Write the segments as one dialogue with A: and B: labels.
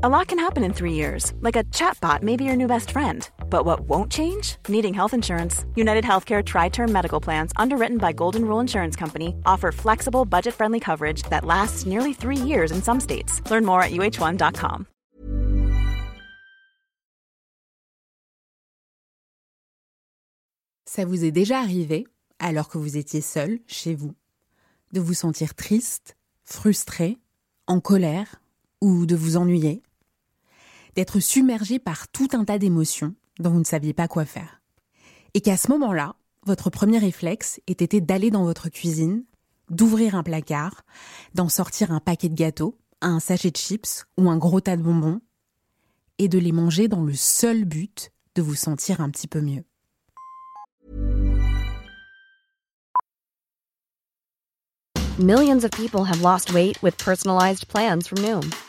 A: A lot can happen in three years, like a chatbot may be your new best friend. But what won't change? Needing health insurance. United Healthcare Tri Term Medical Plans, underwritten by Golden Rule Insurance Company, offer flexible, budget friendly coverage that lasts nearly three years in some states. Learn more at uh1.com.
B: Ça vous est déjà arrivé, alors que vous étiez seul, chez vous, de vous sentir triste, frustré, en colère ou de vous ennuyer? D'être submergé par tout un tas d'émotions dont vous ne saviez pas quoi faire. Et qu'à ce moment-là, votre premier réflexe ait été d'aller dans votre cuisine, d'ouvrir un placard, d'en sortir un paquet de gâteaux, un sachet de chips ou un gros tas de bonbons, et de les manger dans le seul but de vous sentir un petit peu mieux.
C: Millions of people have lost weight with personalized plans from Noom,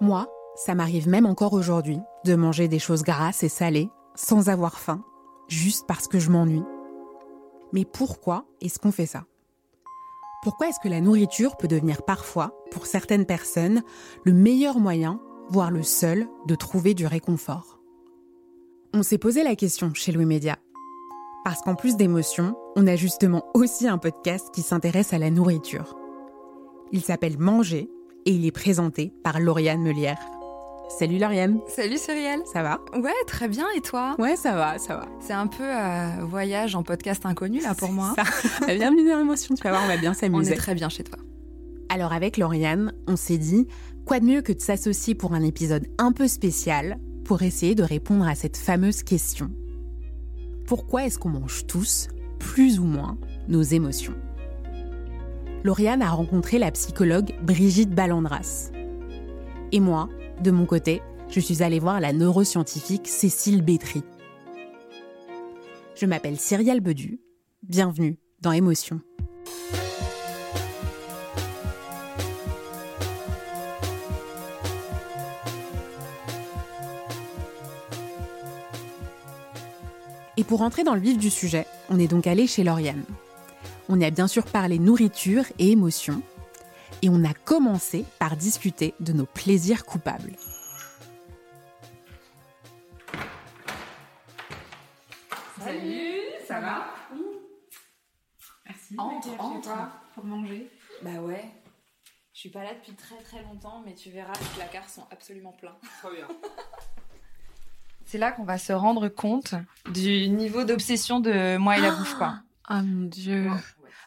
B: Moi, ça m'arrive même encore aujourd'hui de manger des choses grasses et salées sans avoir faim, juste parce que je m'ennuie. Mais pourquoi est-ce qu'on fait ça? Pourquoi est-ce que la nourriture peut devenir parfois, pour certaines personnes, le meilleur moyen, voire le seul, de trouver du réconfort? On s'est posé la question chez Louis Média. Parce qu'en plus d'émotions, on a justement aussi un podcast qui s'intéresse à la nourriture. Il s'appelle Manger et il est présenté par Lauriane Melière. Salut Lauriane.
D: Salut Cyrielle.
B: Ça va?
D: Ouais, très bien. Et toi?
B: Ouais, ça va, ça va.
D: C'est un peu euh, voyage en podcast inconnu là pour moi.
B: Ça. Bah, bienvenue dans l'émotion, tu vas voir, on va bien s'amuser.
D: On est très bien chez toi.
B: Alors avec Lauriane, on s'est dit, quoi de mieux que de s'associer pour un épisode un peu spécial pour essayer de répondre à cette fameuse question. Pourquoi est-ce qu'on mange tous, plus ou moins, nos émotions? Lauriane a rencontré la psychologue Brigitte Ballandras. Et moi, de mon côté, je suis allée voir la neuroscientifique Cécile Bétry. Je m'appelle Cyrielle Bedu. Bienvenue dans Émotion. Et pour entrer dans le vif du sujet, on est donc allé chez Lauriane. On a bien sûr parlé nourriture et émotions, et on a commencé par discuter de nos plaisirs coupables.
D: Salut, ça va?
B: Merci.
D: Entre, entre.
B: pour manger.
D: Bah ouais. Je suis pas là depuis très très longtemps, mais tu verras, les placards sont absolument pleins.
B: Trop bien.
D: C'est là qu'on va se rendre compte du niveau d'obsession de moi et la bouffe, quoi.
B: Ah mon dieu.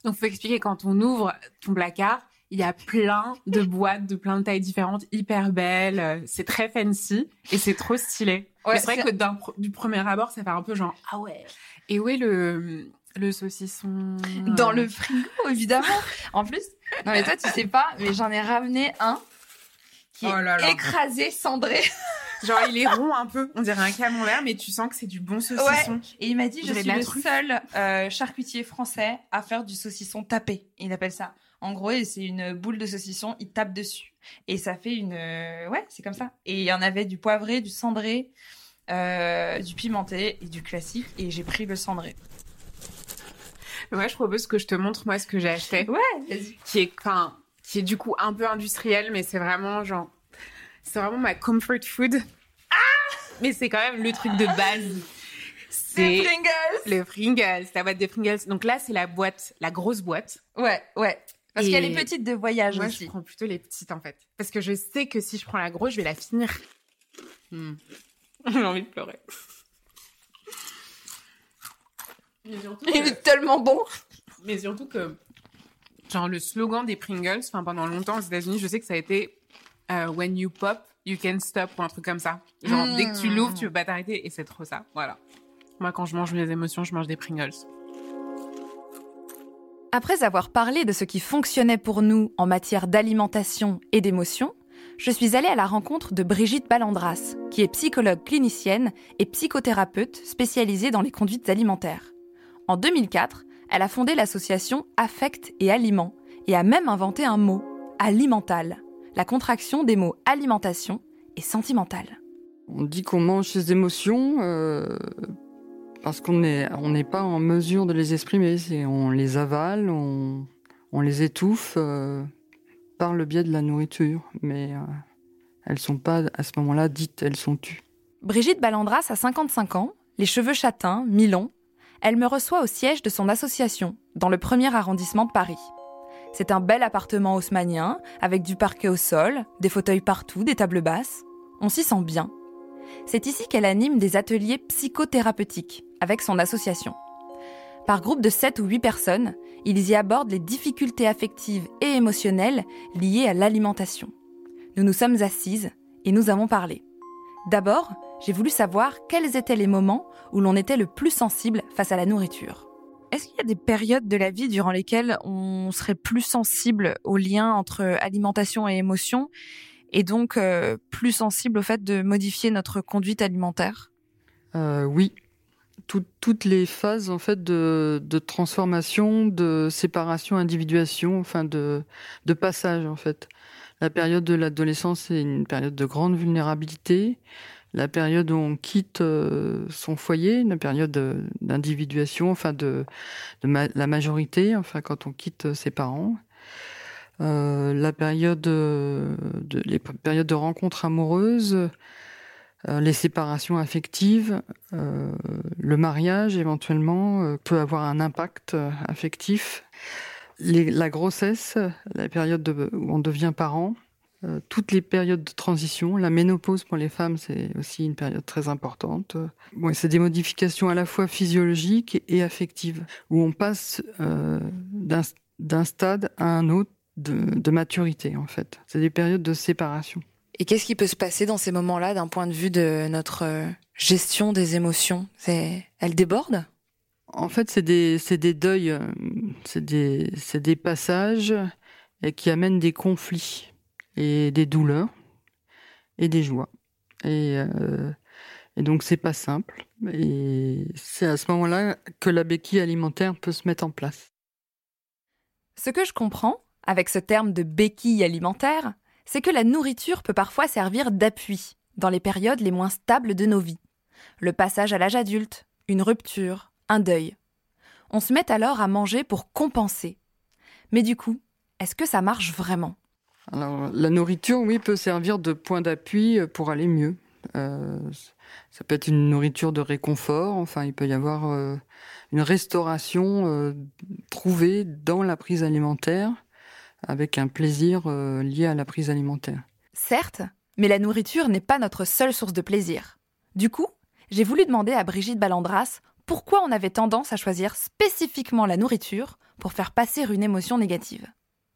B: Donc faut expliquer quand on ouvre ton placard, il y a plein de boîtes de plein de tailles différentes, hyper belles. euh, C'est très fancy et c'est trop stylé.
D: Ouais,
B: c'est vrai que d'un du premier abord, ça fait un peu genre ah ouais. Et où est le le saucisson
D: Dans
B: euh,
D: le frigo, évidemment. En plus, non mais toi tu sais pas, mais j'en ai ramené un qui est
B: Oh là là.
D: écrasé, cendré.
B: Genre il est rond un peu, on dirait un camembert, mais tu sens que c'est du bon saucisson.
D: Et il m'a dit, je suis le
B: truffe.
D: seul euh, charcutier français à faire du saucisson tapé. Il appelle ça. En gros, c'est une boule de saucisson, il tape dessus. Et ça fait une... euh, Ouais, c'est comme ça. Et il y en avait du poivré, du cendré, euh, du pimenté et du classique. Et j'ai pris le cendré.
B: Ouais, je propose que je te montre moi ce que j'ai acheté.
D: Ouais, vas-y.
B: qui est, enfin, qui est du coup un peu industriel, mais c'est vraiment genre, c'est vraiment ma comfort food. mais c'est quand même le truc de base.
D: C'est
B: C'est
D: Pringles
B: le Pringles, la boîte de Pringles. Donc là, c'est la boîte, la grosse boîte.
D: Ouais, ouais. Parce
B: Et-
D: qu'elle est petite de voyage
B: Moi,
D: aussi.
B: je prends plutôt les petites en fait, parce que je sais que si je prends la grosse, je vais la finir.
E: Hmm. J'ai envie de pleurer.
F: Il est tellement bon.
E: Mais surtout que, genre, le slogan des Pringles, enfin, pendant longtemps aux États-Unis, je sais que ça a été euh, When you pop, you can stop, ou un truc comme ça. Genre, dès que tu
F: Mm.
E: l'ouvres, tu peux pas t'arrêter, et c'est trop ça. Voilà. Moi, quand je mange mes émotions, je mange des Pringles.
D: Après avoir parlé de ce qui fonctionnait pour nous en matière d'alimentation et d'émotion, je suis allée à la rencontre de Brigitte Ballandras, qui est psychologue clinicienne et psychothérapeute spécialisée dans les conduites alimentaires. En 2004, elle a fondé l'association Affect et Aliments et a même inventé un mot, alimental, la contraction des mots alimentation et sentimental.
G: On dit qu'on mange ses émotions euh, parce qu'on n'est on pas en mesure de les exprimer. On les avale, on, on les étouffe euh, par le biais de la nourriture. Mais euh, elles sont pas à ce moment-là dites, elles sont tues.
D: Brigitte Ballandras a 55 ans, les cheveux châtains, mi-longs. Elle me reçoit au siège de son association, dans le premier arrondissement de Paris. C'est un bel appartement haussmannien, avec du parquet au sol, des fauteuils partout, des tables basses. On s'y sent bien. C'est ici qu'elle anime des ateliers psychothérapeutiques avec son association. Par groupe de 7 ou 8 personnes, ils y abordent les difficultés affectives et émotionnelles liées à l'alimentation. Nous nous sommes assises et nous avons parlé. D'abord, j'ai voulu savoir quels étaient les moments où l'on était le plus sensible face à la nourriture.
F: Est-ce qu'il y a des périodes de la vie durant lesquelles on serait plus sensible au lien entre alimentation et émotion et donc euh, plus sensible au fait de modifier notre conduite alimentaire?
G: Euh, oui, Tout- toutes les phases en fait de, de transformation, de séparation, individuation, enfin de, de passage en fait. La période de l'adolescence est une période de grande vulnérabilité. La période où on quitte euh, son foyer, une période de- d'individuation, enfin de, la majorité, enfin quand on quitte ses parents. Euh, la période euh, de, les périodes de rencontres amoureuses, euh, les séparations affectives, euh, le mariage éventuellement euh, peut avoir un impact euh, affectif. La grossesse, la période de- où on devient parent, euh, toutes les périodes de transition, la ménopause pour les femmes, c'est aussi une période très importante. Bon, c'est des modifications à la fois physiologiques et affectives, où on passe euh, d'un stade à un autre de, de maturité en fait. C'est des périodes de séparation.
F: Et qu'est-ce qui peut se passer dans ces moments-là d'un point de vue de notre euh, gestion des émotions? C'est elle déborde
G: En fait, c'est des, des deuils, c'est des, des passages qui amènent des conflits et des douleurs et des joies. Et, euh, et donc, c'est pas simple. Et c'est à ce moment-là que la béquille alimentaire peut se mettre en place.
D: Ce que je comprends, avec ce terme de béquille alimentaire, c'est que la nourriture peut parfois servir d'appui dans les périodes les moins stables de nos vies. Le passage à l'âge adulte, une rupture, un deuil. On se met alors à manger pour compenser. Mais du coup, est-ce que ça marche vraiment?
G: Alors, la nourriture, oui, peut servir de point d'appui pour aller mieux. Euh, ça peut être une nourriture de réconfort. Enfin, il peut y avoir euh, une restauration euh, trouvée dans la prise alimentaire avec un plaisir euh, lié à la prise alimentaire.
D: Certes, mais la nourriture n'est pas notre seule source de plaisir. Du coup, j'ai voulu demander à Brigitte Ballandras pourquoi on avait tendance à choisir spécifiquement la nourriture pour faire passer une émotion négative.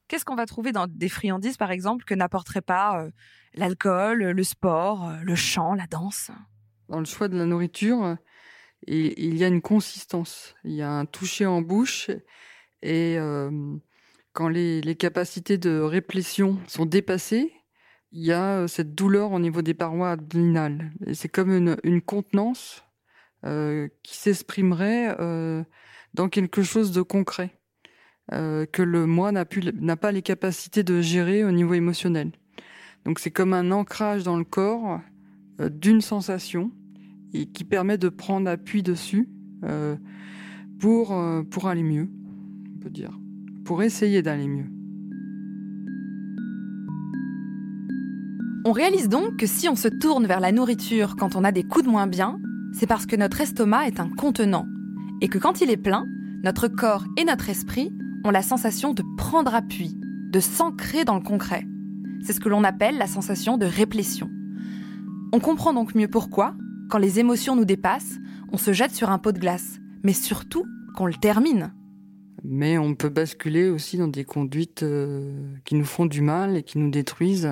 F: Qu'est-ce qu'on va trouver dans des friandises, par exemple, que n'apporterait pas euh, l'alcool, le sport, euh, le chant, la danse?
G: Dans le choix de la nourriture, euh, il, y a une consistance, il y a un toucher en bouche et quand les, capacités de réplétion sont dépassées, il y a cette douleur au niveau des parois abdominales. C'est comme une, contenance qui s'exprimerait dans quelque chose de concret euh, que le moi n'a pas les capacités de gérer au niveau émotionnel. Donc c'est comme un ancrage dans le corps euh, d'une sensation et qui permet de prendre appui dessus euh, pour pour aller mieux, on peut dire, pour essayer d'aller mieux.
D: On réalise donc que si on se tourne vers la nourriture quand on a des coups de moins bien, c'est parce que notre estomac est un contenant et que quand il est plein, notre corps et notre esprit ont la sensation de prendre appui, de s'ancrer dans le concret. C'est ce que l'on appelle la sensation de réplétion. On comprend donc mieux pourquoi, quand les émotions nous dépassent, on se jette sur un pot de glace, mais surtout qu'on le termine.
G: Mais on peut basculer aussi dans des conduites euh, qui nous font du mal et qui nous détruisent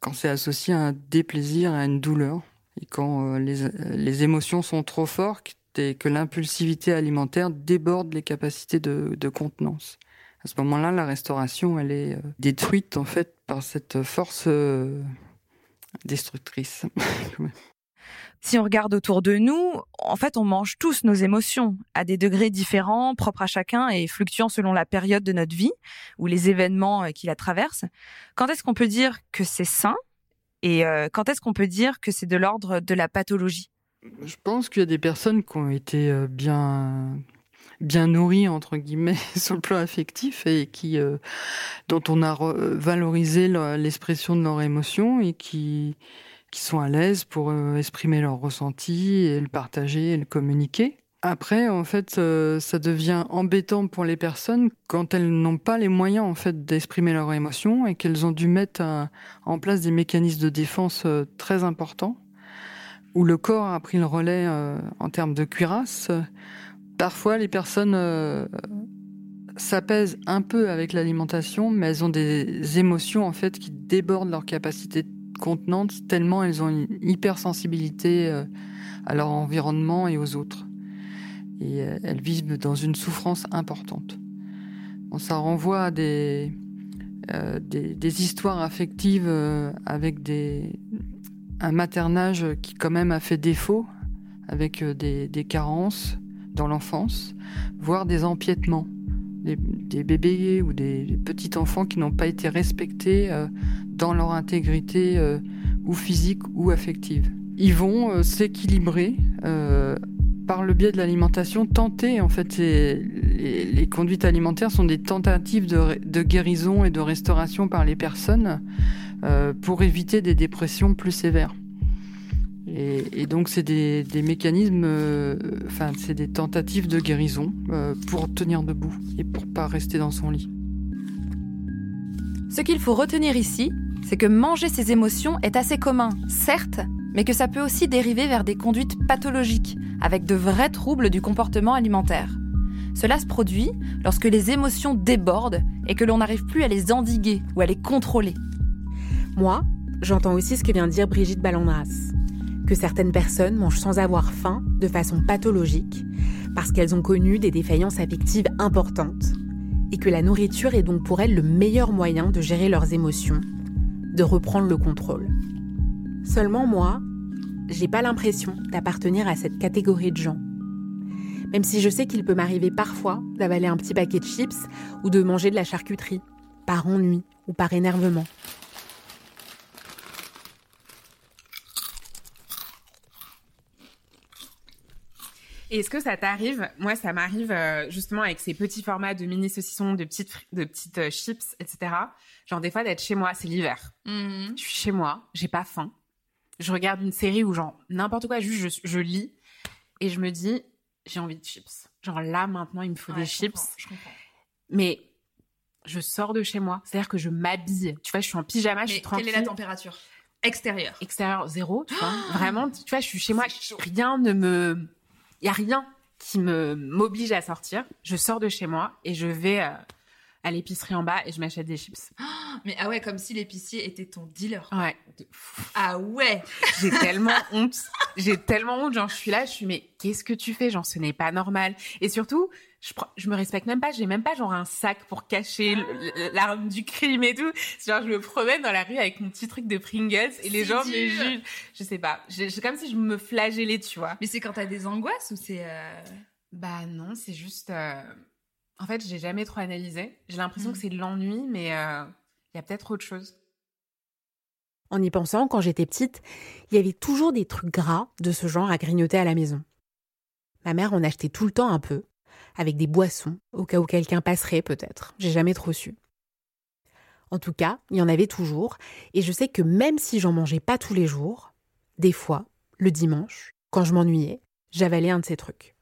G: quand c'est associé à un déplaisir, à une douleur. Et quand euh, les, les, émotions sont trop fortes et que l'impulsivité alimentaire déborde les capacités de, de contenance. À ce moment-là, la restauration, elle est euh, détruite en fait par cette force destructrice.
D: Si on regarde autour de nous, en fait, on mange tous nos émotions à des degrés différents, propres à chacun et fluctuant selon la période de notre vie ou les événements euh, qui la traversent. Quand est-ce qu'on peut dire que c'est sain et euh, quand est-ce qu'on peut dire que c'est de l'ordre de la pathologie?
G: Je pense qu'il y a des personnes qui ont été euh, bien bien nourries entre guillemets sur le plan affectif et qui dont on a valorisé l'expression de leurs émotions et qui qui sont à l'aise pour euh, exprimer leurs ressentis et le partager et le communiquer. Après, en fait, euh, ça devient embêtant pour les personnes quand elles n'ont pas les moyens en fait d'exprimer leurs émotions et qu'elles ont dû mettre en place des mécanismes de défense euh, très importants où le corps a pris le relais en termes de cuirasse. Parfois, les personnes s'apaisent un peu avec l'alimentation, mais elles ont des émotions en fait qui débordent leur capacité contenantes tellement elles ont une hypersensibilité euh, à leur environnement et aux autres. Et euh, elles vivent dans une souffrance importante. ça renvoie à des, euh, histoires affectives avec des, un maternage qui quand même a fait défaut, avec des carences dans l'enfance, voire des empiètements. Des, bébés ou des petits enfants qui n'ont pas été respectés dans leur intégrité euh, ou physique ou affective. Ils vont euh, s'équilibrer euh, par le biais de l'alimentation, tenter en fait les, conduites alimentaires sont des tentatives de, guérison et de restauration par les personnes pour éviter des dépressions plus sévères. Et, donc c'est des, mécanismes, enfin c'est des tentatives de guérison pour tenir debout et pour pas rester dans son lit.
D: Ce qu'il faut retenir ici, c'est que manger ses émotions est assez commun, certes, mais que ça peut aussi dériver vers des conduites pathologiques, avec de vrais troubles du comportement alimentaire. Cela se produit lorsque les émotions débordent et que l'on n'arrive plus à les endiguer ou à les contrôler.
B: Moi, j'entends aussi ce que vient de dire Brigitte Ballandras, certaines personnes mangent sans avoir faim de façon pathologique, parce qu'elles ont connu des défaillances affectives importantes, et que la nourriture est donc pour elles le meilleur moyen de gérer leurs émotions de reprendre le contrôle. Seulement moi, j'ai pas l'impression d'appartenir à cette catégorie de gens. Même si je sais qu'il peut m'arriver parfois d'avaler un petit paquet de chips ou de manger de la charcuterie, par ennui ou par énervement. Est-ce que ça t'arrive Moi, ça m'arrive euh, justement avec ces petits formats de mini saucissons, de petites, de petites euh, chips, etc. Genre des fois d'être chez moi, c'est l'hiver. Mhm. Je suis chez moi, j'ai pas faim. Je regarde une série ou genre n'importe quoi, juste je, lis et je me dis j'ai envie de chips. Genre là maintenant il me faut des chips. je comprends. Mais je sors de chez moi, c'est-à-dire que je m'habille. Tu vois, je suis en pyjama, je suis tranquille.
E: Quelle est la température? Extérieure
B: Extérieur zéro, tu vois. Vraiment, tu vois, je suis chez moi, rien ne me il y a rien qui me m'oblige à sortir. Je sors de chez moi et je vais euh, à l'épicerie en bas et je m'achète des chips.
E: mais ah ouais, comme si l'épicier était ton dealer.
B: Ouais.
E: Ah ouais.
B: J'ai tellement honte. J'ai tellement honte. Genre, je suis là, je suis, mais qu'est-ce que tu fais? Genre, ce n'est pas normal. Et surtout, je, je me respecte même pas. J'ai même pas genre un sac pour cacher l'arme du crime et tout. Genre, je me promène dans la rue avec mon petit truc de Pringles et les gens me jugent. Je sais pas. C'est comme si je me flagellais, tu vois.
E: Mais c'est quand t'as des angoisses ou c'est, euh...
B: Bah non, c'est juste, euh, en fait, j'ai jamais trop analysé. J'ai l'impression que mm. c'est de l'ennui, mais il euh, y a peut-être autre chose. En y pensant, quand j'étais petite, il y avait toujours des trucs gras de ce genre à grignoter à la maison. Ma mère en achetait tout le temps un peu, avec des boissons, au cas où quelqu'un passerait peut-être. J'ai jamais trop su. En tout cas, il y en avait toujours, et je sais que même si j'en mangeais pas tous les jours, des fois, le dimanche, quand je m'ennuyais, j'avalais un de ces trucs.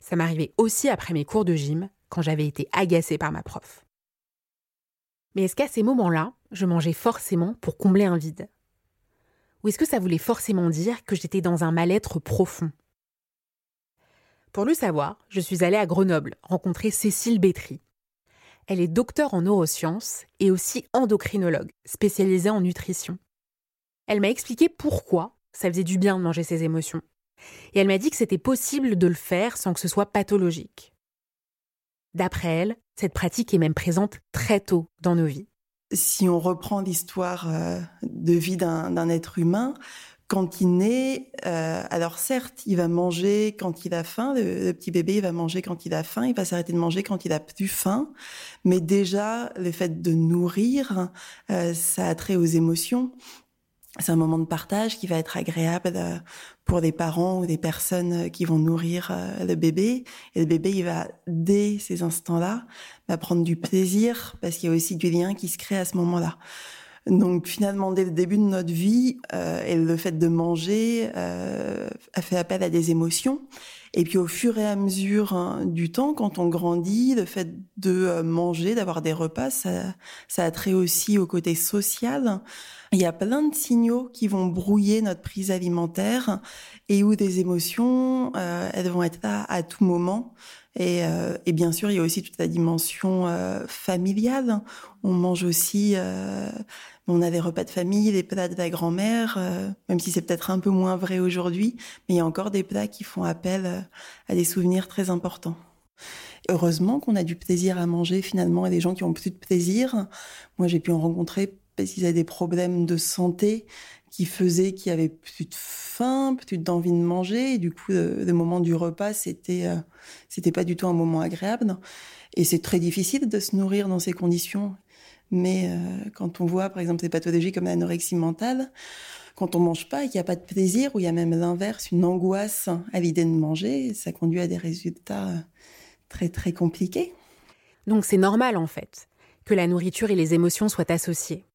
B: Ça m'arrivait aussi après mes cours de gym, quand j'avais été agacée par ma prof. Mais est-ce qu'à ces moments-là, je mangeais forcément pour combler un vide? Ou est-ce que ça voulait forcément dire que j'étais dans un mal-être profond? Pour le savoir, je suis allée à Grenoble rencontrer Cécile Bétry. Elle est docteure en neurosciences et aussi endocrinologue, spécialisée en nutrition. Elle m'a expliqué pourquoi ça faisait du bien de manger ses émotions. Et elle m'a dit que c'était possible de le faire sans que ce soit pathologique. D'après elle, cette pratique est même présente très tôt dans nos vies.
H: Si on reprend l'histoire euh, de vie d'un être humain, quand il naît, euh, alors certes, il va manger quand il a faim. Le, petit bébé, il va manger quand il a faim. Il va s'arrêter de manger quand il a plus faim. Mais déjà, le fait de nourrir, euh, ça a trait aux émotions c'est un moment de partage qui va être agréable pour des parents ou des personnes euh, qui vont nourrir euh, le bébé. Et le bébé, il va, dès ces instants-là, va prendre du plaisir parce qu'il y a aussi du lien qui se crée à ce moment-là. Donc finalement, dès le début de notre vie, euh, et le fait de manger euh, a fait appel à des émotions. Et puis au fur et à mesure hein, du temps, quand on grandit, le fait de manger, d'avoir des repas, ça, ça a trait aussi au côté social. Il y a plein de signaux qui vont brouiller notre prise alimentaire et où des émotions, euh, elles vont être là à tout moment. Et, euh, et, bien sûr, il y a aussi toute la dimension euh, familiale. On mange aussi, on a des repas de famille, des plats de la grand-mère, même si c'est peut-être un peu moins vrai aujourd'hui, mais il y a encore des plats qui font appel à des souvenirs très importants. Heureusement qu'on a du plaisir à manger finalement et des gens qui ont plus de plaisir. Moi, j'ai pu en rencontrer parce qu'ils avaient des problèmes de santé qui faisaient qu'ils avaient plus de faim, plus d'envie de manger. Et du coup, le, le, moment du repas, c'était euh, pas du tout un moment agréable. Et c'est très difficile de se nourrir dans ces conditions. Mais euh, quand on voit, par exemple, des pathologies comme l'anorexie mentale, quand on mange pas, il n'y a pas de plaisir, ou il y a même l'inverse, une angoisse à l'idée de manger, ça conduit à des résultats très très compliqués.
B: Donc c'est normal en fait que la nourriture et les émotions soient associées.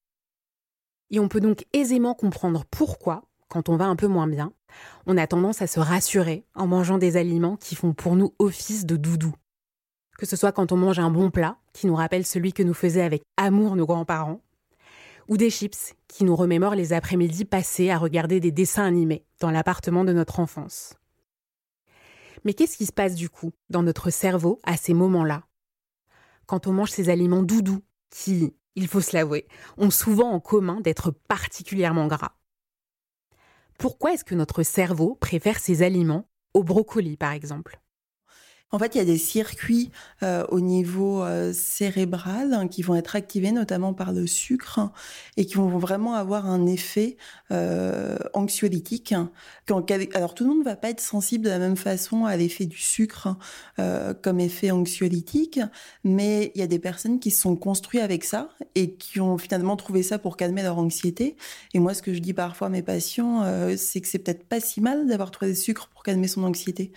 B: Et on peut donc aisément comprendre pourquoi, quand on va un peu moins bien, on a tendance à se rassurer en mangeant des aliments qui font pour nous office de doudou. Que ce soit quand on mange un bon plat, qui nous rappelle celui que nous faisaient avec amour nos grands-parents, ou des chips, qui nous remémorent les après-midi passés à regarder des dessins animés dans l'appartement de notre enfance. Mais qu'est-ce qui se passe du coup dans notre cerveau à ces moments-là? Quand on mange ces aliments doudous, qui, il faut se l'avouer, ont souvent en commun d'être particulièrement gras. Pourquoi est-ce que notre cerveau préfère ces aliments au brocoli, par exemple?
H: En fait, il y a des circuits euh, au niveau euh, cérébral hein, qui vont être activés notamment par le sucre et qui vont vraiment avoir un effet euh, anxiolytique. Quand, alors tout le monde ne va pas être sensible de la même façon à l'effet du sucre comme effet anxiolytique, mais il y a des personnes qui se sont construites avec ça et qui ont finalement trouvé ça pour calmer leur anxiété. Et moi, ce que je dis parfois à mes patients, c'est que c'est peut-être pas si mal d'avoir trouvé le sucre pour calmer son anxiété,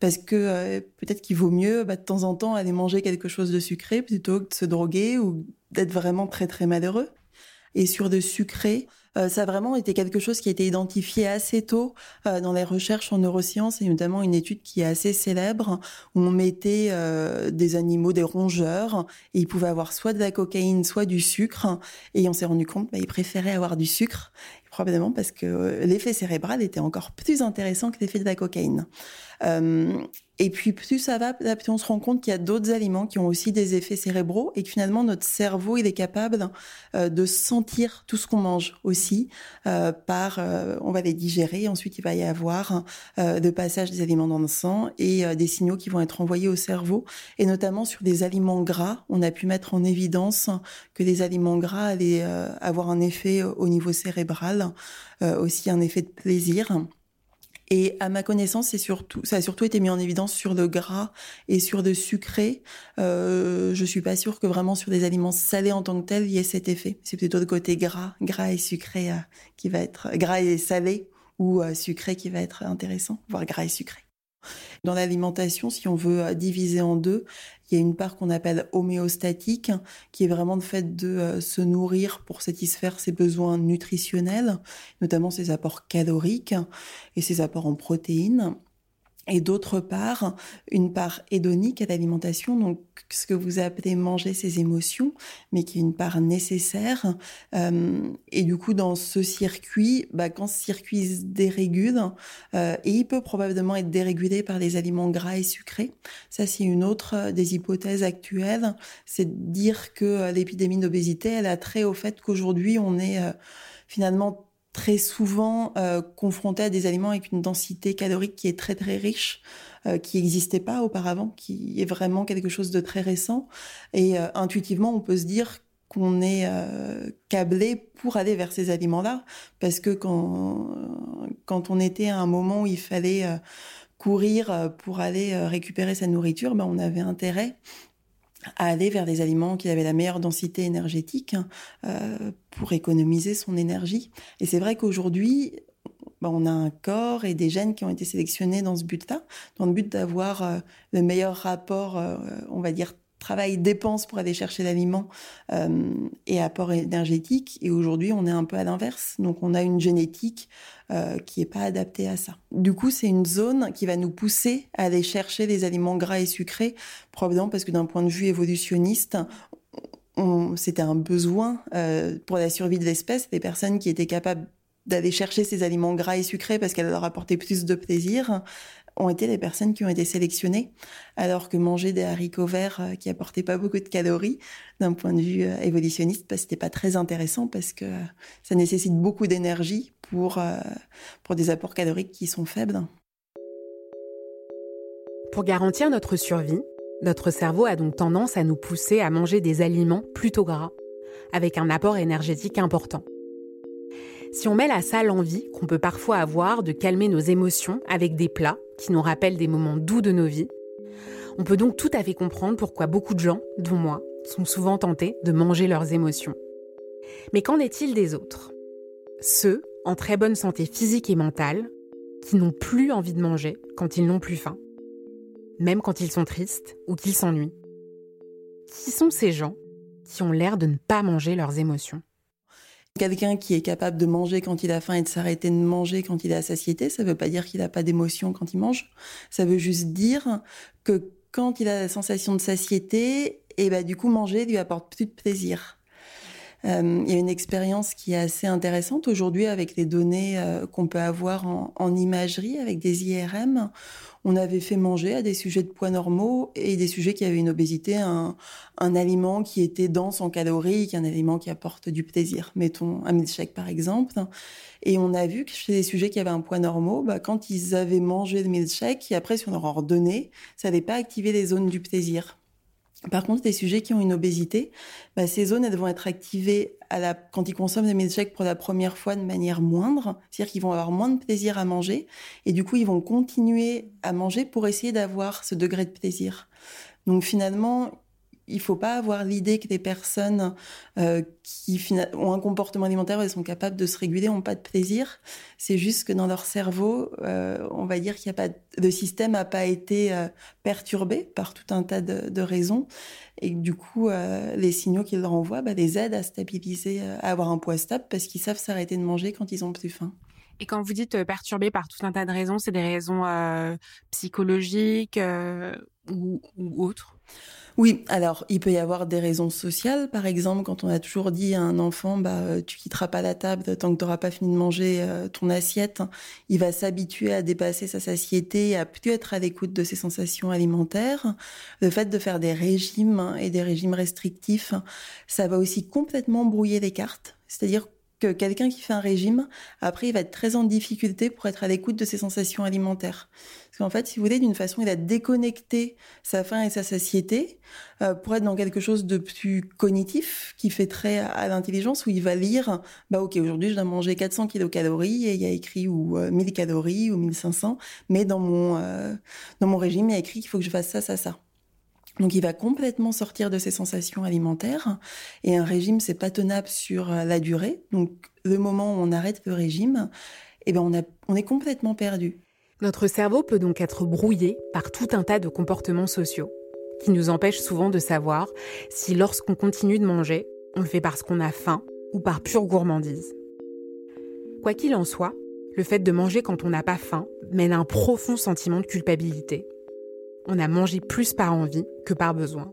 H: parce que euh, qu'il vaut mieux bah, de temps en temps aller manger quelque chose de sucré plutôt que de se droguer ou d'être vraiment très très malheureux. Et sur de sucré, euh, ça vraiment été quelque chose qui a été identifié assez tôt euh, dans les recherches en neurosciences et notamment une étude qui est assez célèbre où on mettait euh, des animaux, des rongeurs et ils pouvaient avoir soit de la cocaïne, soit du sucre et on s'est rendu compte bah, ils préféraient avoir du sucre probablement parce que l'effet cérébral était encore plus intéressant que l'effet de la cocaïne. Euh, et puis plus ça va, plus on se rend compte qu'il y a d'autres aliments qui ont aussi des effets cérébraux et que finalement notre cerveau il est capable euh, de sentir tout ce qu'on mange aussi euh, par, euh, on va les digérer, ensuite il va y avoir euh, de passage des aliments dans le sang et euh, des signaux qui vont être envoyés au cerveau. Et notamment sur des aliments gras, on a pu mettre en évidence que les aliments gras allaient avoir un effet au niveau cérébral, aussi un effet de plaisir. Et à ma connaissance, c'est surtout, ça a surtout été mis en évidence sur le gras et sur le sucré. Euh, je suis pas sûre que vraiment sur des aliments salés en tant que tels, il y ait cet effet. C'est plutôt le côté gras, gras et sucré euh, qui va être, gras et salé ou euh, sucré qui va être intéressant, voire gras et sucré. Dans l'alimentation, si on veut euh, diviser en deux, il y a une part qu'on appelle homéostatique, qui est vraiment le fait de euh, se nourrir pour satisfaire ses besoins nutritionnels, notamment ses apports caloriques et ses apports en protéines. Et d'autre part une part hédonique à l'alimentation, donc ce que vous appelez manger ses émotions, mais qui est une part nécessaire. Euh, et du coup, dans ce circuit, bah, quand ce circuit se dérégule, euh, et il peut probablement être dérégulé par les aliments gras et sucrés, ça c'est une autre des hypothèses actuelles, c'est de dire que l'épidémie d'obésité, elle a trait au fait qu'aujourd'hui on est euh, finalement très souvent euh, confronté à des aliments avec une densité calorique qui est très très riche, euh, qui n'existait pas auparavant, qui est vraiment quelque chose de très récent. Et euh, intuitivement, on peut se dire qu'on est câblé pour aller vers ces aliments-là, parce que quand, quand on était à un moment où il fallait courir pour aller récupérer sa nourriture, ben on avait intérêt à aller vers des aliments qui avaient la meilleure densité énergétique euh, pour économiser son énergie. Et c'est vrai qu'aujourd'hui, bah, on a un corps et des gènes qui ont été sélectionnés dans ce but-là, dans le but d'avoir euh, le meilleur rapport, euh, on va dire, travail-dépense pour aller chercher l'aliment euh, et apport énergétique. Et aujourd'hui, on est un peu à l'inverse. Donc, on a une génétique euh, qui n'est pas adaptée à ça. Du coup, c'est une zone qui va nous pousser à aller chercher des aliments gras et sucrés, probablement parce que d'un point de vue évolutionniste, c'était un besoin euh, pour la survie de l'espèce, des personnes qui étaient capables d'aller chercher ces aliments gras et sucrés parce qu'elle leur apportait plus de plaisir, ont été les personnes qui ont été sélectionnées, alors que manger des haricots verts euh, qui apportaient pas beaucoup de calories, d'un point de vue euh, évolutionniste, bah, c'était pas très intéressant parce que euh, ça nécessite beaucoup d'énergie pour, pour des apports caloriques qui sont faibles.
B: Pour garantir notre survie, notre cerveau a donc tendance à nous pousser à manger des aliments plutôt gras, avec un apport énergétique important. Si on mêle à ça l'envie qu'on peut parfois avoir de calmer nos émotions avec des plats qui nous rappellent des moments doux de nos vies, on peut donc tout à fait comprendre pourquoi beaucoup de gens, dont moi, sont souvent tentés de manger leurs émotions. Mais qu'en est-il des autres? Ceux en très bonne santé physique et mentale, qui n'ont plus envie de manger quand ils n'ont plus faim, même quand ils sont tristes ou qu'ils s'ennuient. Qui sont ces gens qui ont l'air de ne pas manger leurs émotions?
H: Quelqu'un qui est capable de manger quand il a faim et de s'arrêter de manger quand il à satiété, ça ne veut pas dire qu'il n'a pas d'émotion quand il mange. Ça veut juste dire que quand il a la sensation de satiété, et eh ben, du coup, manger lui apporte plus de plaisir. Euh, il y a une expérience qui est assez intéressante aujourd'hui avec les données euh, qu'on peut avoir en, imagerie avec des IRM. On avait fait manger à des sujets de poids normaux et des sujets qui avaient une obésité un, un aliment qui était dense en calories, un aliment qui apporte du plaisir. Mettons un milkshake par exemple. Et on a vu que chez les sujets qui avaient un poids normaux, bah, quand ils avaient mangé le milkshake, et après si on leur en redonnait, ça n'avait pas activé les zones du plaisir. Par contre, les sujets qui ont une obésité, bah, ces zones, vont être activées quand ils consomment des milkshakes pour la première fois de manière moindre. C'est-à-dire qu'ils vont avoir moins de plaisir à manger. Et du coup, ils vont continuer à manger pour essayer d'avoir ce degré de plaisir. Donc finalement, il faut pas avoir l'idée que les personnes euh, qui ont un comportement alimentaire, elles sont capables de se réguler, ont pas de plaisir. C'est juste que dans leur cerveau, euh, on va dire qu'il y a pas, le système n'a pas été euh, perturbé par tout un tas de, raisons, et du coup, les signaux qu'ils leur envoient bah, les aident à stabiliser, à avoir un poids stable, parce qu'ils savent s'arrêter de manger quand ils ont plus faim.
B: Et quand vous dites perturbé par tout un tas de raisons, c'est des raisons psychologiques ou autres?
H: Oui, alors il peut y avoir des raisons sociales. Par exemple, quand on a toujours dit à un enfant, bah, euh, tu quitteras pas la table tant que tu n'auras pas fini de manger euh, ton assiette, il va s'habituer à dépasser sa satiété, à plus être à l'écoute de ses sensations alimentaires. Le fait de faire des régimes et des régimes restrictifs, ça va aussi complètement brouiller les cartes. C'est-à-dire que quelqu'un qui fait un régime, après, il va être très en difficulté pour être à l'écoute de ses sensations alimentaires. Parce qu'en fait, si vous voulez, d'une façon, il a déconnecté sa faim et sa satiété euh, pour être dans quelque chose de plus cognitif, qui fait très à, l'intelligence, où il va lire, bah ok, aujourd'hui, je dois manger 400 kilocalories et il y a écrit ou 1000 euh, calories ou 1500, mais dans mon euh, dans mon régime, il y a écrit qu'il faut que je fasse ça, ça, ça. Donc il va complètement sortir de ses sensations alimentaires et un régime c'est pas tenable sur euh, la durée. Donc le moment où on arrête le régime, eh ben on, on est complètement perdu.
B: Notre cerveau peut donc être brouillé par tout un tas de comportements sociaux qui nous empêchent souvent de savoir si lorsqu'on continue de manger, on le fait parce qu'on a faim ou par pure gourmandise. Quoi qu'il en soit, le fait de manger quand on n'a pas faim mène à un profond sentiment de culpabilité. On a mangé plus par envie que par besoin.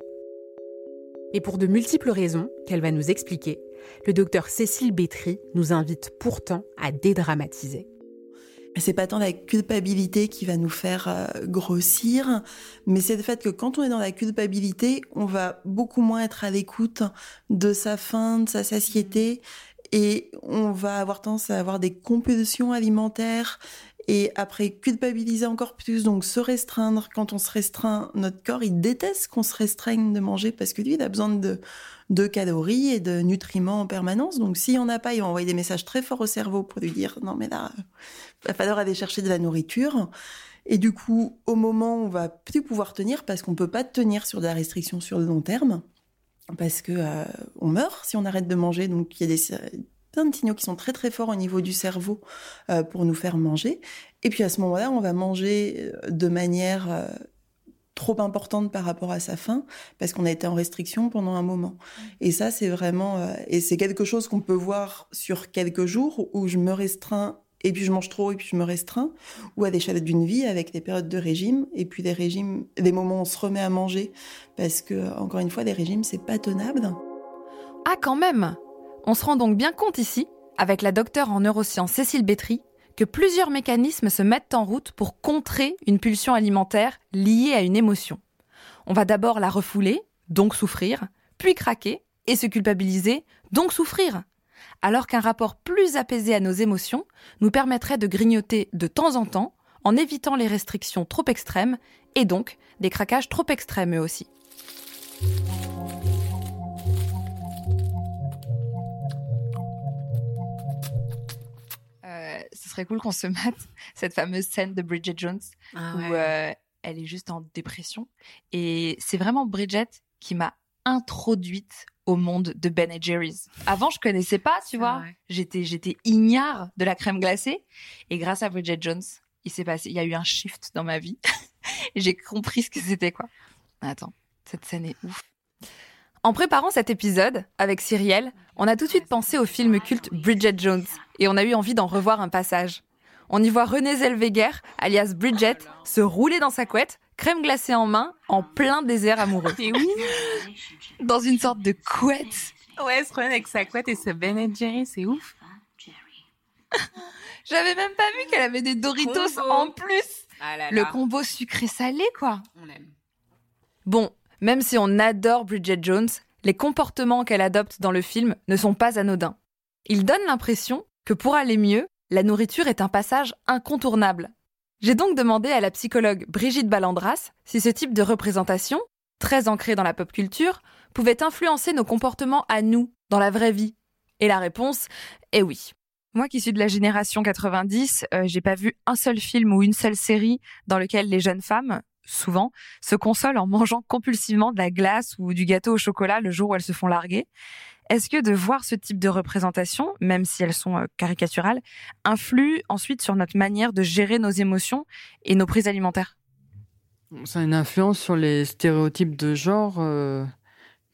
B: Et pour de multiples raisons qu'elle va nous expliquer, le docteur Cécile Bétry nous invite pourtant à dédramatiser.
H: C'est pas tant la culpabilité qui va nous faire euh, grossir, mais c'est le fait que quand on est dans la culpabilité, on va beaucoup moins être à l'écoute de sa faim, de sa satiété, et on va avoir tendance à avoir des compulsions alimentaires et après culpabiliser encore plus, donc se restreindre. Quand on se restreint, notre corps, il déteste qu'on se restreigne de manger parce que lui, il a besoin de, de calories et de nutriments en permanence. Donc s'il n'y en a pas, il va envoyer des messages très forts au cerveau pour lui dire non mais là, il va falloir aller chercher de la nourriture. Et du coup, au moment où on va plus pouvoir tenir parce qu'on peut pas tenir sur de la restriction sur le long terme, parce que euh, on meurt si on arrête de manger. Donc il y a des plein de signaux qui sont très très forts au niveau du cerveau euh, pour nous faire manger. Et puis à ce moment-là, on va manger euh, de manière trop importante par rapport à sa faim parce qu'on a été en restriction pendant un moment. Et ça, c'est vraiment et c'est quelque chose qu'on peut voir sur quelques jours où je me restreins et puis je mange trop et puis je me restreins, ou à l'échelle d'une vie avec des périodes de régime et puis des régimes, des moments où on se remet à manger parce que encore une fois les régimes c'est pas tenable.
D: Ah quand même. On se rend donc bien compte ici avec la docteure en neurosciences Cécile Bétry que plusieurs mécanismes se mettent en route pour contrer une pulsion alimentaire liée à une émotion. On va d'abord la refouler, donc souffrir, puis craquer et se culpabiliser, donc souffrir alors qu'un rapport plus apaisé à nos émotions nous permettrait de grignoter de temps en temps en évitant les restrictions trop extrêmes et donc des craquages trop extrêmes eux aussi. Ce serait cool qu'on se mette cette fameuse scène de Bridget Jones ah où euh, elle est juste en dépression. Et c'est vraiment Bridget qui m'a introduite au monde de Ben Jerry's. Avant, je connaissais pas, tu vois. Ah j'étais, j'étais ignare de la crème glacée. Et grâce à Bridget Jones, il s'est passé, il y a eu un shift dans ma vie. et j'ai compris ce que c'était, quoi. Attends, cette scène est ouf. En préparant cet épisode avec Cyrielle, on a tout de suite pensé au film culte Bridget Jones et on a eu envie d'en revoir un passage. On y voit Renée Zellweger, alias Bridget, se rouler dans sa couette, crème glacée en main, en plein désert amoureux.
B: Et oui
D: Dans une sorte de couette.
B: Ouais, se promène avec sa couette et ce Ben Jerry, c'est ouf.
D: J'avais même pas vu qu'elle avait des Doritos en plus. Ah Le combo sucré-salé, quoi. On aime. Bon, même si on adore Bridget Jones, les comportements qu'elle adopte dans le film ne sont pas anodins. Ils donnent l'impression que pour aller mieux, la nourriture est un passage incontournable. J'ai donc demandé à la psychologue Brigitte Ballandras si ce type de représentation, très ancrée dans la pop culture, pouvait influencer nos comportements à nous, dans la vraie vie. Et la réponse est oui. Moi qui suis de la génération 90, euh, j'ai pas vu un seul film ou une seule série dans lequel les jeunes femmes, souvent, se consolent en mangeant compulsivement de la glace ou du gâteau au chocolat le jour où elles se font larguer. Est-ce que de voir ce type de représentation, même si elles sont euh, caricaturales, influe ensuite sur notre manière de gérer nos émotions et nos prises alimentaires?
G: Ça a une influence sur les stéréotypes de genre euh,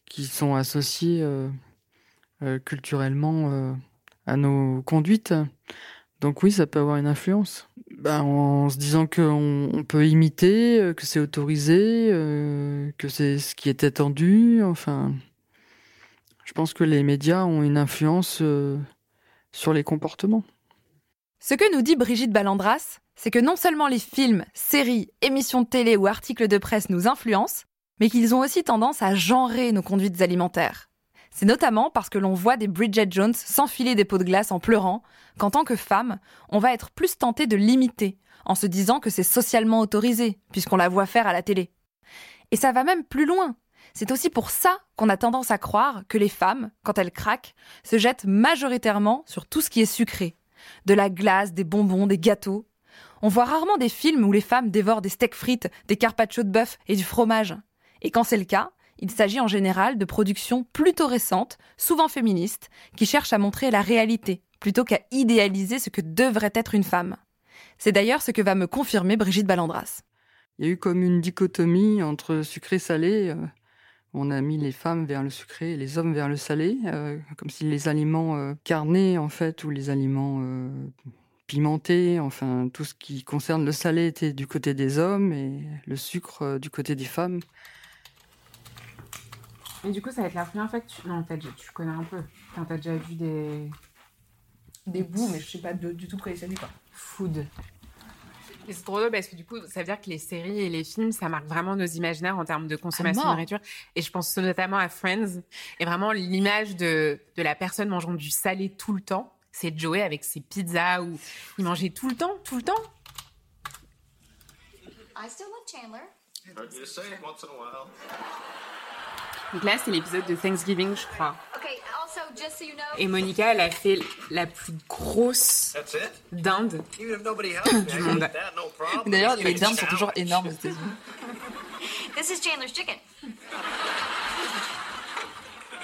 G: qui sont associés euh, culturellement à nos conduites. Donc oui, ça peut avoir une influence. Ben, en se disant qu'on on peut imiter, que c'est autorisé, que c'est ce qui est attendu, enfin... Je pense que les médias ont une influence euh, sur les comportements.
D: Ce que nous dit Brigitte Ballandras, c'est que non seulement les films, séries, émissions de télé ou articles de presse nous influencent, mais qu'ils ont aussi tendance à genrer nos conduites alimentaires. C'est notamment parce que l'on voit des Bridget Jones s'enfiler des pots de glace en pleurant, qu'en tant que femme, on va être plus tenté de l'imiter, en se disant que c'est socialement autorisé, puisqu'on la voit faire à la télé. Et ça va même plus loin. C'est aussi pour ça qu'on a tendance à croire que les femmes, quand elles craquent, se jettent majoritairement sur tout ce qui est sucré. De la glace, des bonbons, des gâteaux. On voit rarement des films où les femmes dévorent des steaks frites, des carpaccio de bœuf et du fromage. Et quand c'est le cas, il s'agit en général de productions plutôt récentes, souvent féministes, qui cherchent à montrer la réalité, plutôt qu'à idéaliser ce que devrait être une femme. C'est d'ailleurs ce que va me confirmer Brigitte Ballandras.
G: Il y a eu comme une dichotomie entre sucré-salé. Euh, on a mis les femmes vers le sucré et les hommes vers le salé, euh, comme si les aliments euh, carnés en fait ou les aliments euh, pimenté, enfin tout ce qui concerne le salé était du côté des hommes et le sucre du côté des femmes.
B: Et du coup, ça va être la première fois que tu. Non, tu connais un peu. Enfin, t'as déjà vu des.
E: Des bouts, mais je sais pas du tout de quoi il s'agit, quoi.
B: Food. Et c'est drôle parce que du coup, ça veut dire que les séries et les films, ça marque vraiment nos imaginaires en termes de consommation de nourriture. Et je pense notamment à Friends. Et vraiment, l'image de, de la personne mangeant du salé tout le temps, c'est Joey avec ses pizzas où il mangeait tout le temps, tout le temps. I still love Chandler. Donc là, c'est l'épisode de Thanksgiving, je crois. Et Monica, elle a fait la plus grosse dinde du monde.
E: D'ailleurs, les dindes sont toujours énormes aux États-Unis.
I: This is Chandler's chicken.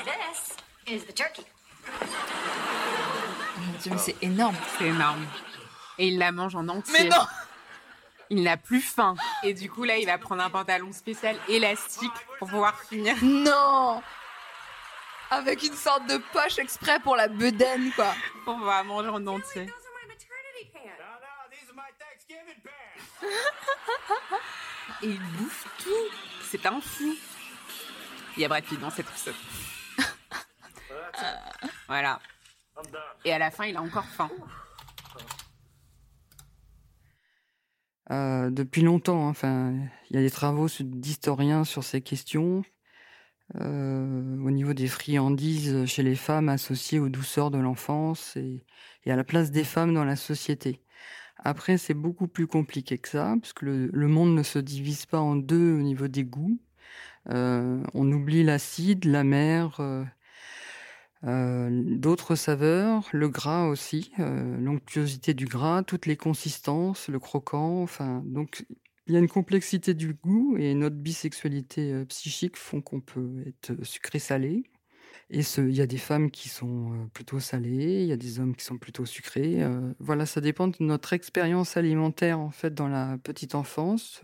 I: This is the turkey.
E: Mais c'est énorme.
B: C'est énorme. Et il la mange en entier.
E: Mais non
B: il n'a plus faim. Et du coup, là, il va prendre un pantalon spécial élastique pour pouvoir finir.
E: Non Avec une sorte de poche exprès pour la bedaine, quoi.
B: On va manger en entier. Et il bouffe tout. C'est un fou. Il y a Brad Pitt dans cet épisode. voilà. Et à la fin, il a encore faim.
G: Euh, depuis longtemps. Hein, enfin, il y a des travaux d'historiens sur ces questions. Euh, au niveau des friandises chez les femmes associées aux douceurs de l'enfance et, à la place des femmes dans la société. Après, c'est beaucoup plus compliqué que ça, parce que le, monde ne se divise pas en deux au niveau des goûts. Euh, on oublie l'acide, la mer, euh, d'autres saveurs, le gras aussi, euh, l'onctuosité du gras, toutes les consistances, le croquant, enfin, donc il y a une complexité du goût et notre bisexualité euh, psychique font qu'on peut être sucré-salé. Et il y a des femmes qui sont plutôt salées, il y a des hommes qui sont plutôt sucrés. voilà, ça dépend de notre expérience alimentaire en fait dans la petite enfance.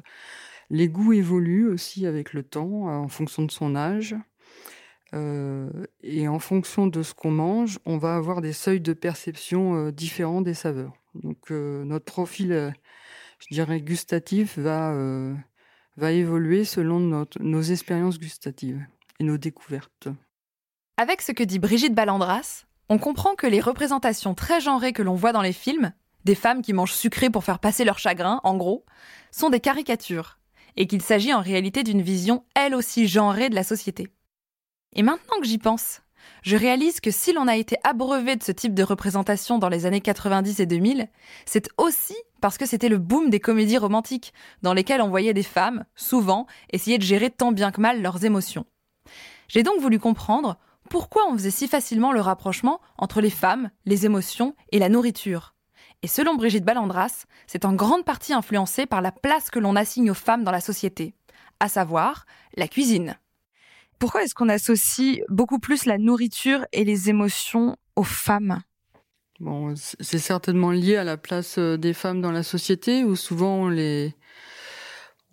G: Les goûts évoluent aussi avec le temps en fonction de son âge. Euh, et en fonction de ce qu'on mange, on va avoir des seuils de perception euh, différents des saveurs. Donc euh, notre profil, je dirais, gustatif va, va évoluer selon nos expériences gustatives et nos découvertes.
D: Avec ce que dit Brigitte Ballandras, on comprend que les représentations très genrées que l'on voit dans les films, des femmes qui mangent sucré pour faire passer leur chagrin, en gros, sont des caricatures, et qu'il s'agit en réalité d'une vision elle aussi genrée de la société. Et maintenant que j'y pense, je réalise que si l'on a été abreuvé de ce type de représentation dans les années 90 et 2000, c'est aussi parce que c'était le boom des comédies romantiques, dans lesquelles on voyait des femmes, souvent, essayer de gérer tant bien que mal leurs émotions. J'ai donc voulu comprendre pourquoi on faisait si facilement le rapprochement entre les femmes, les émotions et la nourriture. Et selon Brigitte Ballandras, c'est en grande partie influencé par la place que l'on assigne aux femmes dans la société, à savoir la cuisine.
E: Pourquoi est-ce qu'on associe beaucoup plus la nourriture et les émotions aux femmes?
G: Bon, c'est certainement lié à la place euh, des femmes dans la société où souvent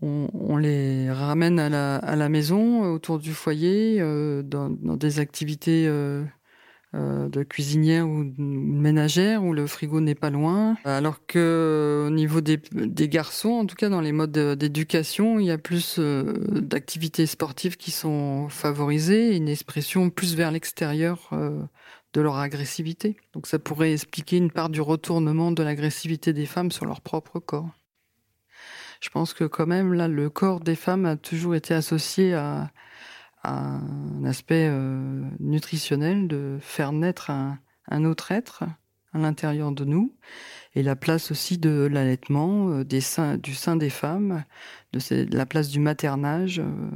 G: on les ramène à la, maison autour du foyer euh, dans, des activités euh, euh, de cuisinière ou de ménagère où le frigo n'est pas loin. Alors que au niveau des, garçons, en tout cas dans les modes d'éducation, il y a plus euh, d'activités sportives qui sont favorisées, une expression plus vers l'extérieur euh, de leur agressivité. Donc ça pourrait expliquer une part du retournement de l'agressivité des femmes sur leur propre corps. Je pense que quand même là, le corps des femmes a toujours été associé à un aspect euh, nutritionnel de faire naître un, autre être à l'intérieur de nous et la place aussi de l'allaitement euh, du sein des femmes de, la place du maternage euh,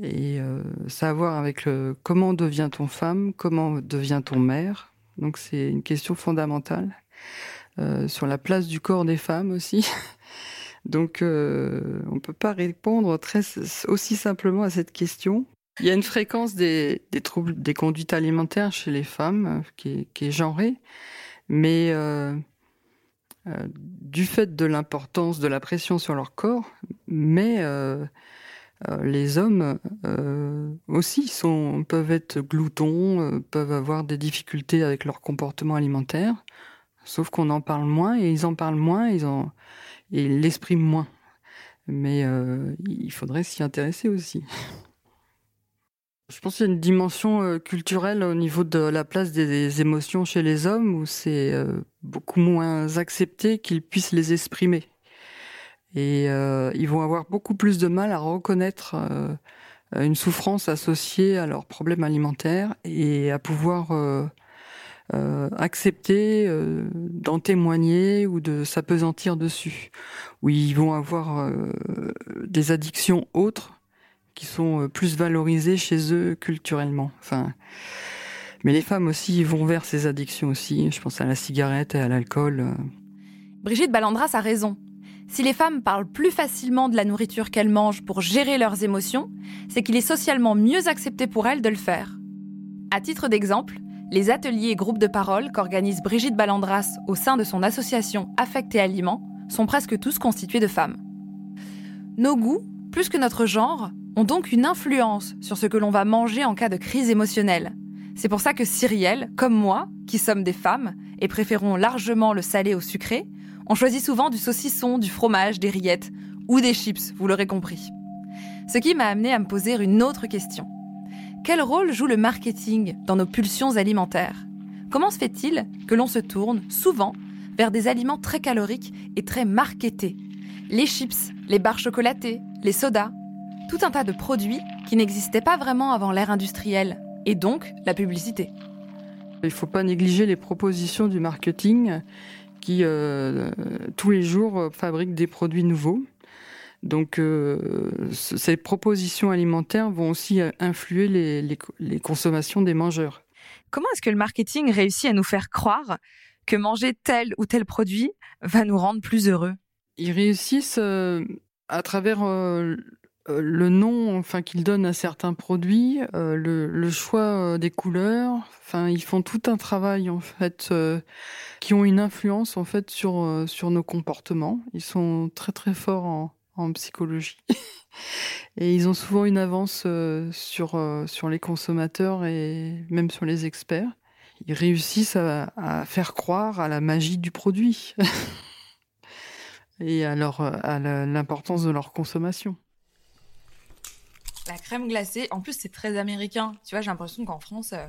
G: et ça a à voir avec le, comment devient-on femme comment devient-on mère donc c'est une question fondamentale sur la place du corps des femmes aussi Donc, on ne peut pas répondre très aussi simplement à cette question. Il y a une fréquence des, troubles des conduites alimentaires chez les femmes euh, qui est, genrée, mais euh, euh, du fait de l'importance de la pression sur leur corps, mais les hommes aussi sont, peuvent être gloutons, peuvent avoir des difficultés avec leur comportement alimentaire. Sauf qu'on en parle moins et ils en parlent moins ils en... et ils l'expriment moins. Mais il faudrait s'y intéresser aussi. Je pense qu'il y a une dimension euh, culturelle au niveau de la place des, émotions chez les hommes où c'est euh, beaucoup moins accepté qu'ils puissent les exprimer. Et ils vont avoir beaucoup plus de mal à reconnaître une souffrance associée à leurs problèmes alimentaires et à pouvoir euh, accepter euh, d'en témoigner ou de s'apesantir dessus. Où ils vont avoir euh, des addictions autres qui sont plus valorisées chez eux culturellement. Mais les femmes aussi vont vers ces addictions aussi. Je pense à la cigarette et à l'alcool.
D: Brigitte Ballandras a raison. Si les femmes parlent plus facilement de la nourriture qu'elles mangent pour gérer leurs émotions, c'est qu'il est socialement mieux accepté pour elles de le faire. À titre d'exemple, les ateliers et groupes de parole qu'organise Brigitte Ballandras au sein de son association Affect et Aliments sont presque tous constitués de femmes. Nos goûts, plus que notre genre, ont donc une influence sur ce que l'on va manger en cas de crise émotionnelle. C'est pour ça que Cyrielle, comme moi, qui sommes des femmes et préférons largement le salé au sucré, on choisit souvent du saucisson, du fromage, des rillettes ou des chips, vous l'aurez compris. Ce qui m'a amené à me poser une autre question. Quel rôle joue le marketing dans nos pulsions alimentaires? Comment se fait-il que l'on se tourne souvent vers des aliments très caloriques et très marketés? Les chips, les barres chocolatées, les sodas, tout un tas de produits qui n'existaient pas vraiment avant l'ère industrielle, et donc la publicité.
G: Il ne faut pas négliger les propositions du marketing qui, euh, tous les jours, fabriquent des produits nouveaux. Donc euh, ces propositions alimentaires vont aussi euh, influer les, consommations des mangeurs.
J: Comment est-ce que le marketing réussit à nous faire croire que manger tel ou tel produit va nous rendre plus heureux?
G: Ils réussissent euh, à travers le nom enfin qu'ils donnent à certains produits, le, choix des couleurs, enfin ils font tout un travail en fait qui ont une influence en fait sur sur nos comportements. Ils sont très très forts en, psychologie. et ils ont souvent une avance euh, sur, euh, sur les consommateurs et même sur les experts. Ils réussissent à, faire croire à la magie du produit et à l'importance de leur consommation.
E: La crème glacée, en plus c'est très américain. Tu vois, j'ai l'impression qu'en France, euh,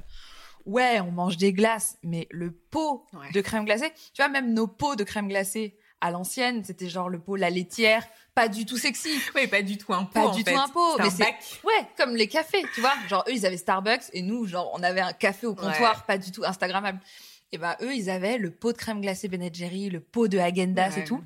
E: ouais, on mange des glaces, mais le pot de crème glacée, tu vois, même nos pots de crème glacée, à l'ancienne, c'était genre le pot la laitière, pas du tout sexy.
J: Oui, pas du tout un pot.
E: Pas
J: du
E: tout un pot, mais c'est ouais, comme les cafés, tu vois. Genre eux, ils avaient Starbucks et nous, genre on avait un café au comptoir, pas du tout instagrammable. Et ben eux, ils avaient le pot de crème glacée Ben Jerry, le pot de Häagen-Dazs et tout.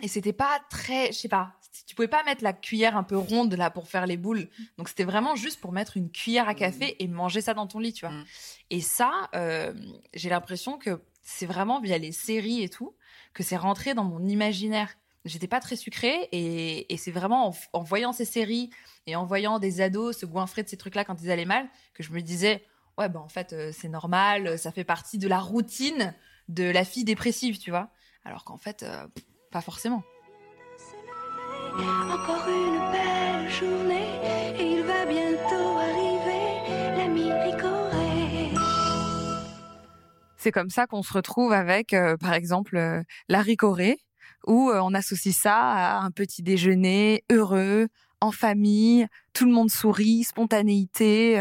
E: Et c'était pas très, je sais pas, tu pouvais pas mettre la cuillère un peu ronde là pour faire les boules. Donc c'était vraiment juste pour mettre une cuillère à café mm. et manger ça dans ton lit, tu vois. Mm. Et ça, euh, j'ai l'impression que c'est vraiment via les séries et tout que c'est rentré dans mon imaginaire. J'étais pas très sucrée et, c'est vraiment en, voyant ces séries et en voyant des ados se goinfrer de ces trucs-là quand ils allaient mal que je me disais ouais ben en fait euh, c'est normal, ça fait partie de la routine de la fille dépressive, tu vois. Alors qu'en fait euh, pas forcément. Encore une belle journée et il va bientôt arriver l'ami
J: c'est comme ça qu'on se retrouve avec, euh, par exemple, euh, la ricorée, où euh, on associe ça à un petit déjeuner heureux, en famille, tout le monde sourit, spontanéité.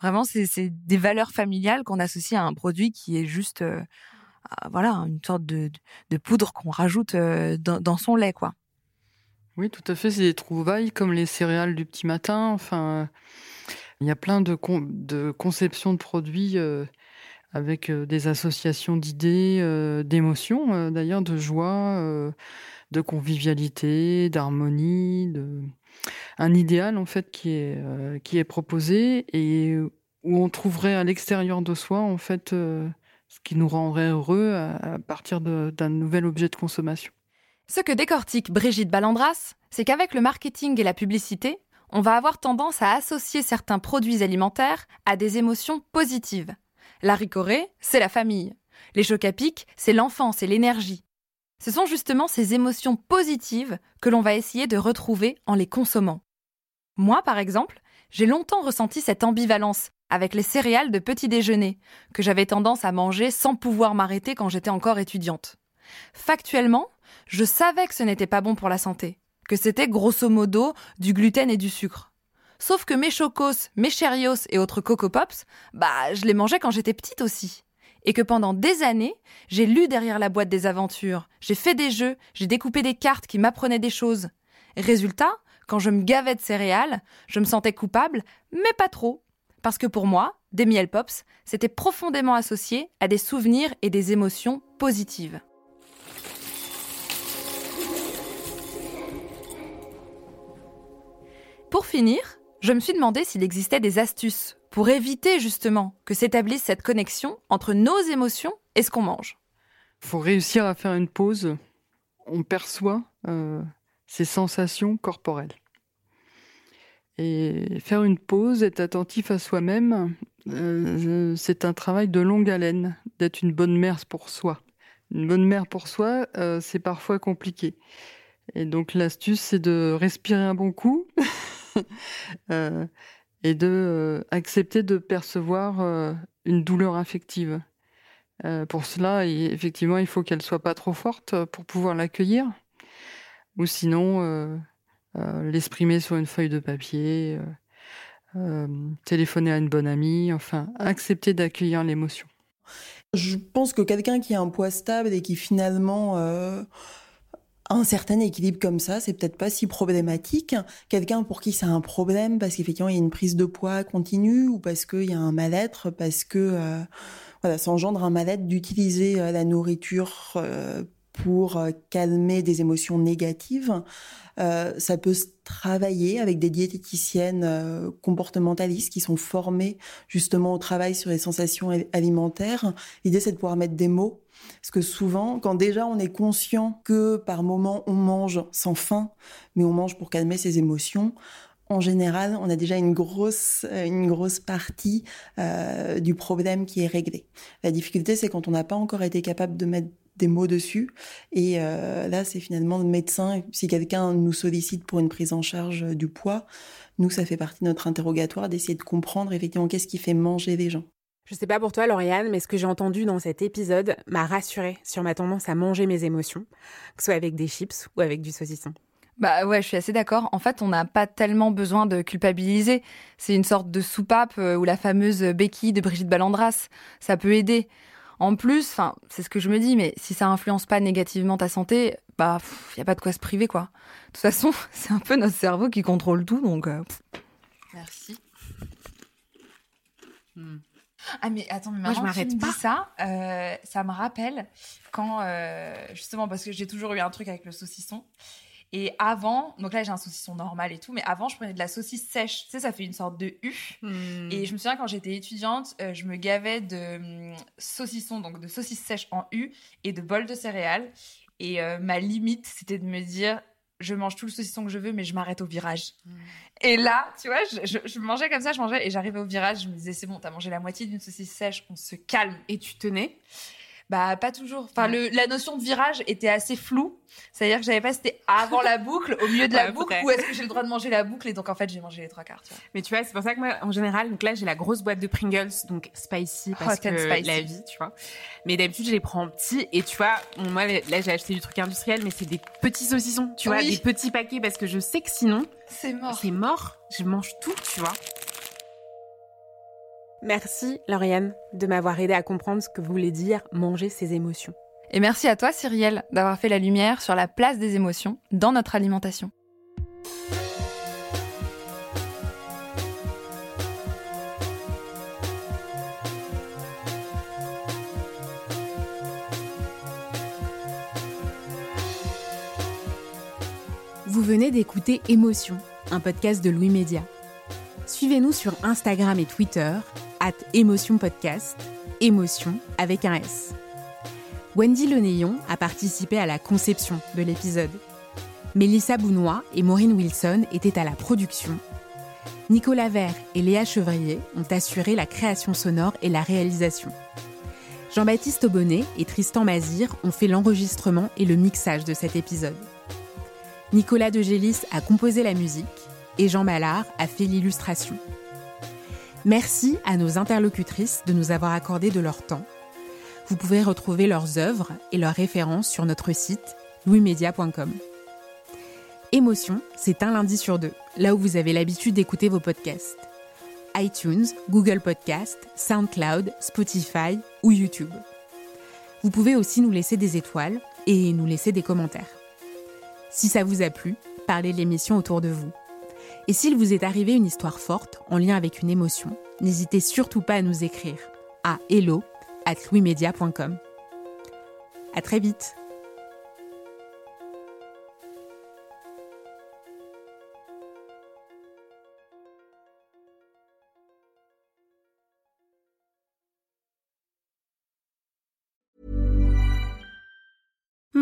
J: vraiment, c'est des valeurs familiales qu'on associe à un produit qui est juste, voilà, une sorte de, poudre qu'on rajoute dans, son lait, quoi.
G: Oui, tout à fait. C'est des trouvailles comme les céréales du petit matin. Enfin, il y a plein de, conceptions de produits avec euh, des associations d'idées, euh, d'émotions, euh, d'ailleurs, de joie, de convivialité, d'harmonie, un idéal en fait qui est, qui est proposé et où on trouverait à l'extérieur de soi en fait ce qui nous rendrait heureux à, partir d'un nouvel objet de consommation.
D: Ce que décortique Brigitte Ballandras, c'est qu'avec le marketing et la publicité, on va avoir tendance à associer certains produits alimentaires à des émotions positives. La ricorée, c'est la famille. Les chocs à pic, c'est l'enfance et l'énergie. Ce sont justement ces émotions positives que l'on va essayer de retrouver en les consommant. Moi, par exemple, j'ai longtemps ressenti cette ambivalence avec les céréales de petit déjeuner, que j'avais tendance à manger sans pouvoir m'arrêter quand j'étais encore étudiante. Factuellement, je savais que ce n'était pas bon pour la santé, que c'était grosso modo du gluten et du sucre. Sauf que mes chocos, mes Cheerios et autres Coco Pops, bah, je les mangeais quand j'étais petite aussi. Et que pendant des années, j'ai lu derrière la boîte des aventures, j'ai fait des jeux, j'ai découpé des cartes qui m'apprenaient des choses. Résultat, quand je me gavais de céréales, je me sentais coupable, mais pas trop. Parce que pour moi, des miel pops, c'était profondément associé à des souvenirs et des émotions positives. Pour finir, je me suis demandé s'il existait des astuces pour éviter justement que s'établisse cette connexion entre nos émotions et ce qu'on mange.
G: Il faut réussir à faire une pause. On perçoit euh, ces sensations corporelles. Et faire une pause, être attentif à soi-même, euh, c'est un travail de longue haleine, d'être une bonne mère pour soi. Une bonne mère pour soi, euh, c'est parfois compliqué. Et donc l'astuce, c'est de respirer un bon coup et de accepter de percevoir une douleur affective. pour cela, effectivement, il faut qu'elle soit pas trop forte pour pouvoir l'accueillir, ou sinon euh, l'exprimer sur une feuille de papier, euh, euh, téléphoner à une bonne amie, enfin, accepter d'accueillir l'émotion.
H: Je pense que quelqu'un qui a un poids stable et qui finalement un certain équilibre comme ça, c'est peut-être pas si problématique. Quelqu'un pour qui c'est un problème parce qu'effectivement il y a une prise de poids continue ou parce qu'il y a un mal-être, parce que voilà, ça engendre un mal-être d'utiliser la nourriture pour calmer des émotions négatives. Euh, ça peut se travailler avec des diététiciennes euh, comportementalistes qui sont formées justement au travail sur les sensations alimentaires. L'idée, c'est de pouvoir mettre des mots. Parce que souvent, quand déjà on est conscient que par moment on mange sans faim, mais on mange pour calmer ses émotions, en général, on a déjà une grosse, une grosse partie euh, du problème qui est réglée. La difficulté, c'est quand on n'a pas encore été capable de mettre des mots dessus. Et euh, là, c'est finalement le médecin. Si quelqu'un nous sollicite pour une prise en charge du poids, nous, ça fait partie de notre interrogatoire d'essayer de comprendre effectivement qu'est-ce qui fait manger les gens.
B: Je sais pas pour toi, Lauriane, mais ce que j'ai entendu dans cet épisode m'a rassurée sur ma tendance à manger mes émotions, que ce soit avec des chips ou avec du saucisson.
D: Bah ouais, je suis assez d'accord. En fait, on n'a pas tellement besoin de culpabiliser. C'est une sorte de soupape euh, ou la fameuse béquille de Brigitte Ballandras. Ça peut aider. En plus, enfin, c'est ce que je me dis, mais si ça influence pas négativement ta santé, bah, il y a pas de quoi se priver, quoi. De toute façon, c'est un peu notre cerveau qui contrôle tout, donc. Euh,
E: Merci. Hmm. Ah mais attends, mais
B: Moi, je m'arrête pas.
E: ça, euh, ça me rappelle quand euh, justement parce que j'ai toujours eu un truc avec le saucisson et avant, donc là j'ai un saucisson normal et tout, mais avant je prenais de la saucisse sèche. Tu sais, ça fait une sorte de U.
B: Hmm.
E: Et je me souviens quand j'étais étudiante, euh, je me gavais de hum, saucisson, donc de saucisse sèche en U et de bol de céréales. Et ma limite, c'était de me dire, je mange tout le saucisson que je veux, mais je m'arrête au virage.
B: Hmm.
E: Et là, tu vois, je, je- je mangeais comme ça, je mangeais, et j'arrivais au virage, je me disais, c'est bon, t'as mangé la moitié d'une saucisse sèche, on se calme.
B: Et tu tenais?
E: Bah, pas toujours. Enfin, le, la notion de virage était assez floue. C'est-à-dire que j'avais pas c'était avant la boucle, au milieu de la
B: Ouais,
E: boucle, ou est-ce que j'ai le droit de manger la boucle, et donc en fait, j'ai mangé les trois quarts, tu vois.
B: Mais tu vois, c'est pour ça que moi, en général, donc là, j'ai la grosse boîte de Pringles, donc spicy, parce
E: Hot
B: que
E: spicy.
B: la vie, tu vois. Mais d'habitude, je les prends en petits, et tu vois, bon, moi, là, j'ai acheté du truc industriel, mais c'est des petits saucissons, tu vois, des petits paquets, parce que je sais que sinon,
E: C'est mort.
B: c'est mort, je mange tout, tu vois. Merci, Lauriane, de m'avoir aidé à comprendre ce que voulait dire manger ses émotions.
D: Et merci à toi, Cyrielle, d'avoir fait la lumière sur la place des émotions dans notre alimentation.
B: Vous venez d'écouter Émotion, un podcast de Louis Média. Suivez-nous sur Instagram et Twitter, Émotion Podcast, Émotion avec un S. Wendy Lenéon a participé à la conception de l'épisode. Mélissa Bounois et Maureen Wilson étaient à la production. Nicolas Vert et Léa Chevrier ont assuré la création sonore et la réalisation. Jean-Baptiste Aubonnet et Tristan Mazir ont fait l'enregistrement et le mixage de cet épisode. Nicolas de Gélis a composé la musique et Jean Mallard a fait l'illustration. Merci à nos interlocutrices de nous avoir accordé de leur temps. Vous pouvez retrouver leurs œuvres et leurs références sur notre site louismedia.com. Émotion, c'est un lundi sur deux, là où vous avez l'habitude d'écouter vos podcasts. iTunes, Google Podcast, SoundCloud, Spotify ou YouTube. Vous pouvez aussi nous laisser des étoiles et nous laisser des commentaires. Si ça vous a plu, parlez de l'émission autour de vous. Et s'il vous est arrivé une histoire forte en lien avec une émotion, n'hésitez surtout pas à nous écrire à hello at louismedia.com. À très vite!